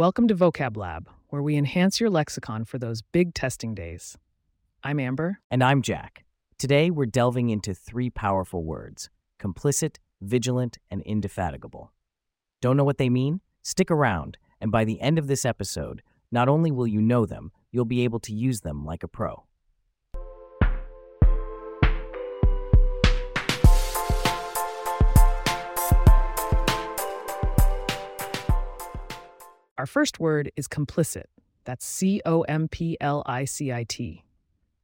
Welcome to Vocab Lab, where we enhance your lexicon for those big testing days. I'm Amber. And I'm Jack. Today, we're delving into three powerful words complicit, vigilant, and indefatigable. Don't know what they mean? Stick around, and by the end of this episode, not only will you know them, you'll be able to use them like a pro. Our first word is complicit. That's C O M P L I C I T.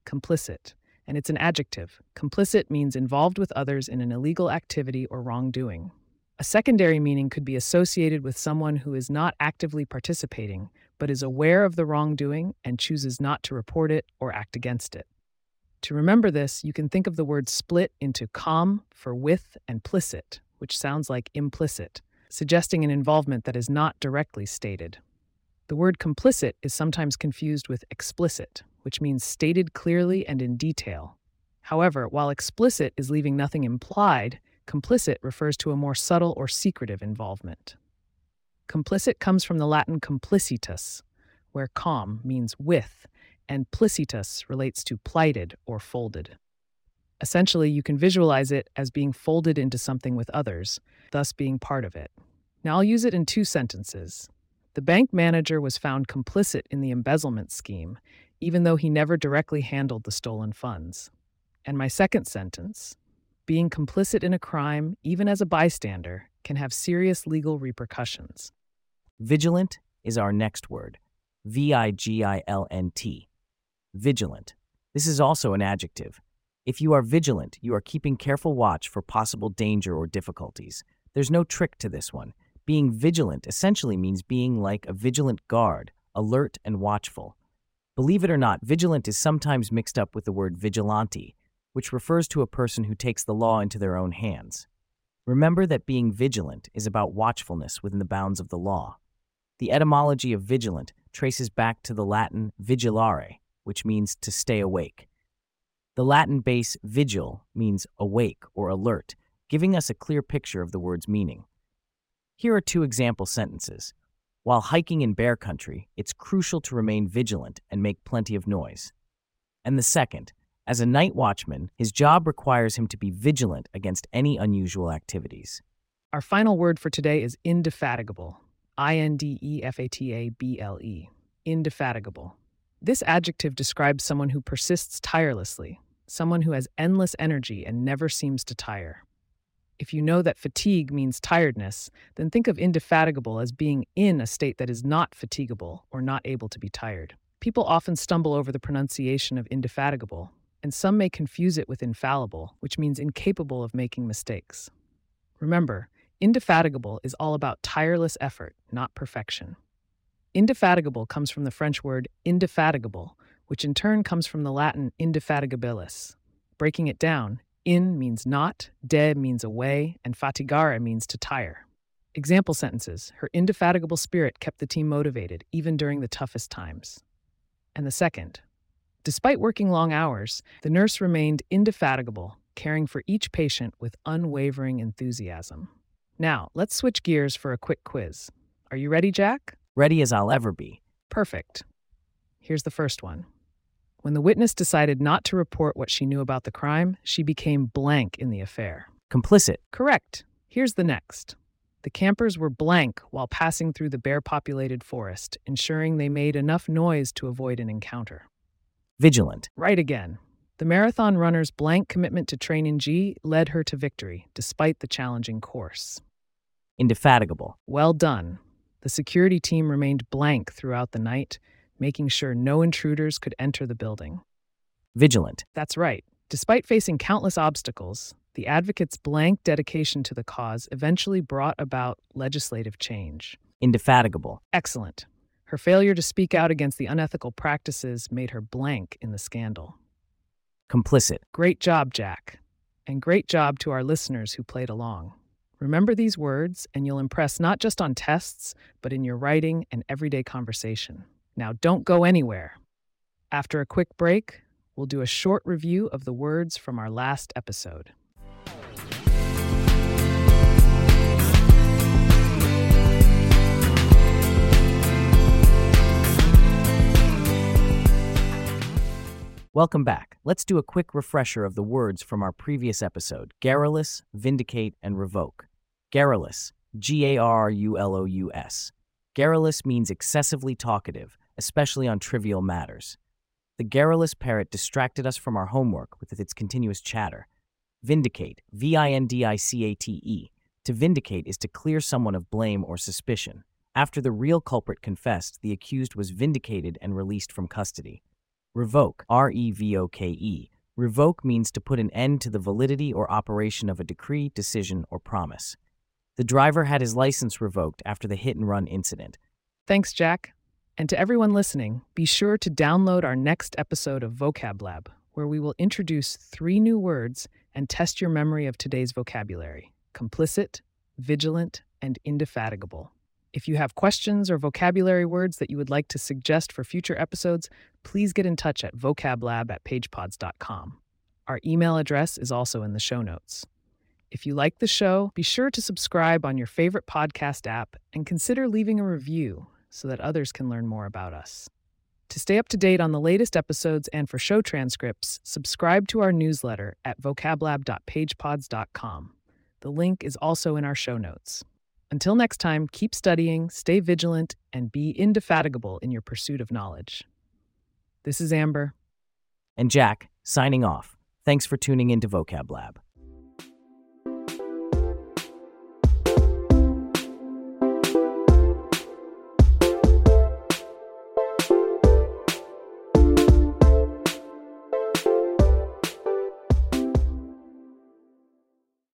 Complicit. And it's an adjective. Complicit means involved with others in an illegal activity or wrongdoing. A secondary meaning could be associated with someone who is not actively participating, but is aware of the wrongdoing and chooses not to report it or act against it. To remember this, you can think of the word split into com for with and plicit, which sounds like implicit suggesting an involvement that is not directly stated. The word complicit is sometimes confused with explicit, which means stated clearly and in detail. However, while explicit is leaving nothing implied, complicit refers to a more subtle or secretive involvement. Complicit comes from the Latin complicitas, where com means with, and plicitus relates to plighted or folded. Essentially, you can visualize it as being folded into something with others, thus being part of it. Now I'll use it in two sentences. The bank manager was found complicit in the embezzlement scheme, even though he never directly handled the stolen funds. And my second sentence being complicit in a crime, even as a bystander, can have serious legal repercussions. Vigilant is our next word V I G I L N T. Vigilant. This is also an adjective. If you are vigilant, you are keeping careful watch for possible danger or difficulties. There's no trick to this one. Being vigilant essentially means being like a vigilant guard, alert and watchful. Believe it or not, vigilant is sometimes mixed up with the word vigilante, which refers to a person who takes the law into their own hands. Remember that being vigilant is about watchfulness within the bounds of the law. The etymology of vigilant traces back to the Latin vigilare, which means to stay awake. The Latin base vigil means awake or alert, giving us a clear picture of the word's meaning. Here are two example sentences. While hiking in bear country, it's crucial to remain vigilant and make plenty of noise. And the second, as a night watchman, his job requires him to be vigilant against any unusual activities. Our final word for today is indefatigable. I N D E F A T A B L E. Indefatigable. This adjective describes someone who persists tirelessly, someone who has endless energy and never seems to tire. If you know that fatigue means tiredness, then think of indefatigable as being in a state that is not fatigable or not able to be tired. People often stumble over the pronunciation of indefatigable, and some may confuse it with infallible, which means incapable of making mistakes. Remember, indefatigable is all about tireless effort, not perfection. Indefatigable comes from the French word indefatigable, which in turn comes from the Latin indefatigabilis. Breaking it down, in means not, de means away, and fatigare means to tire. Example sentences Her indefatigable spirit kept the team motivated, even during the toughest times. And the second Despite working long hours, the nurse remained indefatigable, caring for each patient with unwavering enthusiasm. Now, let's switch gears for a quick quiz. Are you ready, Jack? Ready as I'll ever be. Perfect. Here's the first one. When the witness decided not to report what she knew about the crime, she became blank in the affair. Complicit. Correct. Here's the next. The campers were blank while passing through the bear populated forest, ensuring they made enough noise to avoid an encounter. Vigilant. Right again. The marathon runner's blank commitment to training G led her to victory, despite the challenging course. Indefatigable. Well done. The security team remained blank throughout the night, making sure no intruders could enter the building. Vigilant. That's right. Despite facing countless obstacles, the advocate's blank dedication to the cause eventually brought about legislative change. Indefatigable. Excellent. Her failure to speak out against the unethical practices made her blank in the scandal. Complicit. Great job, Jack. And great job to our listeners who played along. Remember these words, and you'll impress not just on tests, but in your writing and everyday conversation. Now, don't go anywhere. After a quick break, we'll do a short review of the words from our last episode. Welcome back. Let's do a quick refresher of the words from our previous episode garrulous, vindicate, and revoke. Garrulous, G A R U L O U S. Garrulous means excessively talkative, especially on trivial matters. The garrulous parrot distracted us from our homework with its continuous chatter. Vindicate, V I N D I C A T E. To vindicate is to clear someone of blame or suspicion. After the real culprit confessed, the accused was vindicated and released from custody. Revoke, R E V O K E. Revoke means to put an end to the validity or operation of a decree, decision, or promise. The driver had his license revoked after the hit and run incident. Thanks, Jack. And to everyone listening, be sure to download our next episode of Vocab Lab, where we will introduce three new words and test your memory of today's vocabulary complicit, vigilant, and indefatigable. If you have questions or vocabulary words that you would like to suggest for future episodes, please get in touch at vocablab at pagepods.com. Our email address is also in the show notes. If you like the show, be sure to subscribe on your favorite podcast app and consider leaving a review so that others can learn more about us. To stay up to date on the latest episodes and for show transcripts, subscribe to our newsletter at vocablab.pagepods.com. The link is also in our show notes. Until next time, keep studying, stay vigilant, and be indefatigable in your pursuit of knowledge. This is Amber. And Jack, signing off. Thanks for tuning in to Vocab Lab.